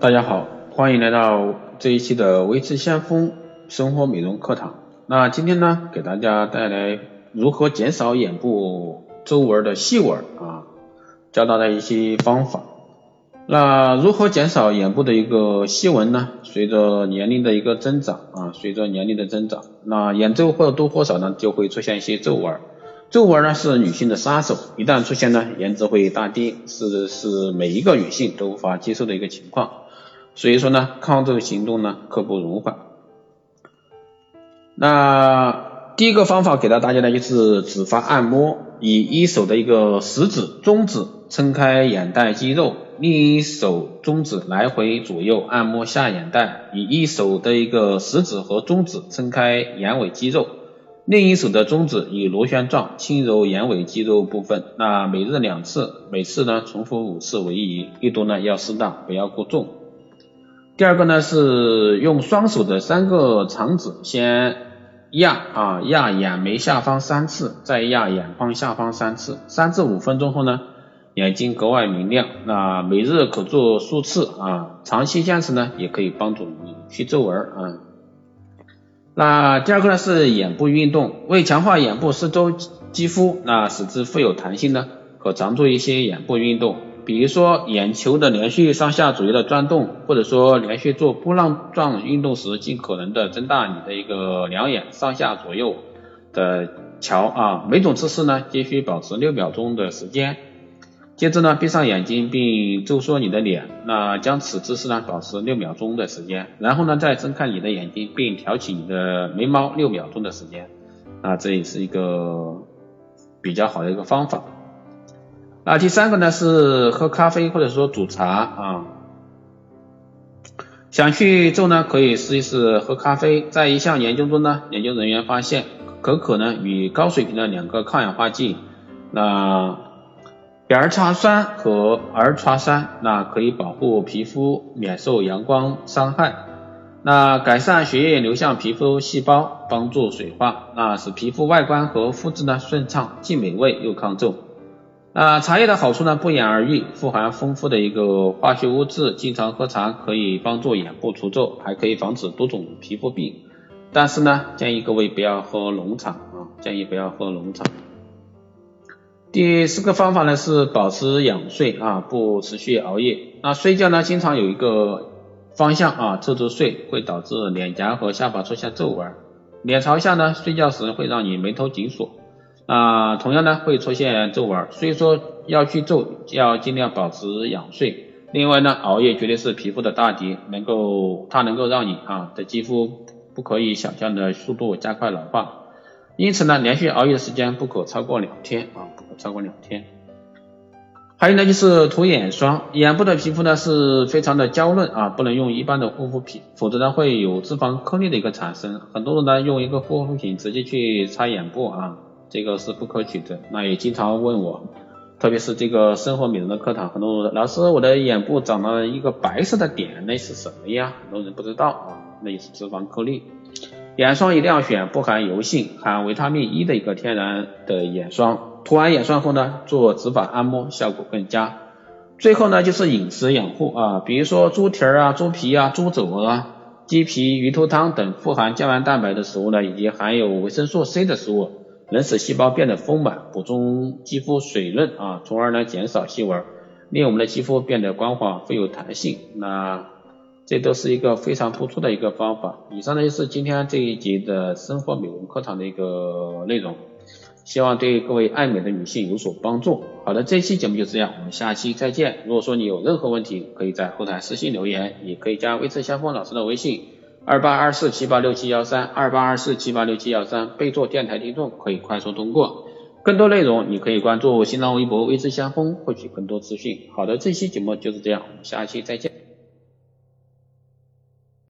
大家好，欢迎来到这一期的维持先锋生活美容课堂。那今天呢，给大家带来如何减少眼部皱纹的细纹啊，教大家一些方法。那如何减少眼部的一个细纹呢？随着年龄的一个增长啊，随着年龄的增长，那眼周或多或少呢就会出现一些皱纹。皱纹呢是女性的杀手，一旦出现呢，颜值会大跌，是是每一个女性都无法接受的一个情况。所以说呢，抗皱行动呢刻不容缓。那第一个方法给到大家呢，就是指法按摩，以一手的一个食指、中指撑开眼袋肌肉，另一手中指来回左右按摩下眼袋，以一手的一个食指和中指撑开眼尾肌肉，另一手的中指以螺旋状轻揉眼尾肌肉部分。那每日两次，每次呢重复五次为宜，力度呢要适当，不要过重。第二个呢是用双手的三个长指先压啊压眼眉下方三次，再压眼眶下方三次，三至五分钟后呢，眼睛格外明亮。那每日可做数次啊，长期坚持呢也可以帮助你去皱纹啊。那第二个呢是眼部运动，为强化眼部四周肌肤，那使之富有弹性呢，可常做一些眼部运动。比如说眼球的连续上下左右的转动，或者说连续做波浪状运动时，尽可能的增大你的一个两眼上下左右的瞧啊。每种姿势呢，皆需保持六秒钟的时间。接着呢，闭上眼睛并皱缩你的脸，那将此姿势呢保持六秒钟的时间。然后呢，再睁开你的眼睛并挑起你的眉毛六秒钟的时间。啊这也是一个比较好的一个方法。啊第三个呢是喝咖啡或者说煮茶啊，想去皱呢可以试一试喝咖啡。在一项研究中呢，研究人员发现可可呢与高水平的两个抗氧化剂，那匾儿茶酸和儿茶酸，那可以保护皮肤免受阳光伤害，那改善血液流向皮肤细胞，帮助水化，那使皮肤外观和肤质呢顺畅，既美味又抗皱。啊，茶叶的好处呢不言而喻，富含丰富的一个化学物质，经常喝茶可以帮助眼部除皱，还可以防止多种皮肤病。但是呢，建议各位不要喝浓茶啊，建议不要喝浓茶。第四个方法呢是保持仰睡啊，不持续熬夜。那睡觉呢，经常有一个方向啊侧着睡，会导致脸颊和下巴出现皱纹。脸朝下呢，睡觉时会让你眉头紧锁。啊，同样呢会出现皱纹，所以说要去皱，要尽量保持养睡。另外呢，熬夜绝对是皮肤的大敌，能够它能够让你啊的肌肤不可以想象的速度加快老化。因此呢，连续熬夜的时间不可超过两天啊，不可超过两天。还有呢就是涂眼霜，眼部的皮肤呢是非常的娇嫩啊，不能用一般的护肤品，否则呢会有脂肪颗粒的一个产生。很多人呢用一个护肤品直接去擦眼部啊。这个是不可取的，那也经常问我，特别是这个生活美容的课堂，很多人老师我的眼部长了一个白色的点，那是什么呀？很多人不知道啊，那也是脂肪颗粒。眼霜一定要选不含油性、含维他命 E 的一个天然的眼霜。涂完眼霜后呢，做指法按摩效果更佳。最后呢，就是饮食养护啊，比如说猪蹄儿啊、猪皮啊、猪肘啊、鸡皮、鱼头汤等富含胶原蛋白的食物呢，以及含有维生素 C 的食物。能使细胞变得丰满，补充肌肤水润啊，从而呢减少细纹，令我们的肌肤变得光滑、富有弹性。那这都是一个非常突出的一个方法。以上呢就是今天这一节的生活美容课堂的一个内容，希望对各位爱美的女性有所帮助。好的，这期节目就这样，我们下期再见。如果说你有任何问题，可以在后台私信留言，也可以加微智先锋老师的微信。二八二四七八六七幺三，二八二四七八六七幺三，备注电台听众可以快速通过。更多内容你可以关注新浪微博微之先锋获取更多资讯。好的，这期节目就是这样，我们下期再见。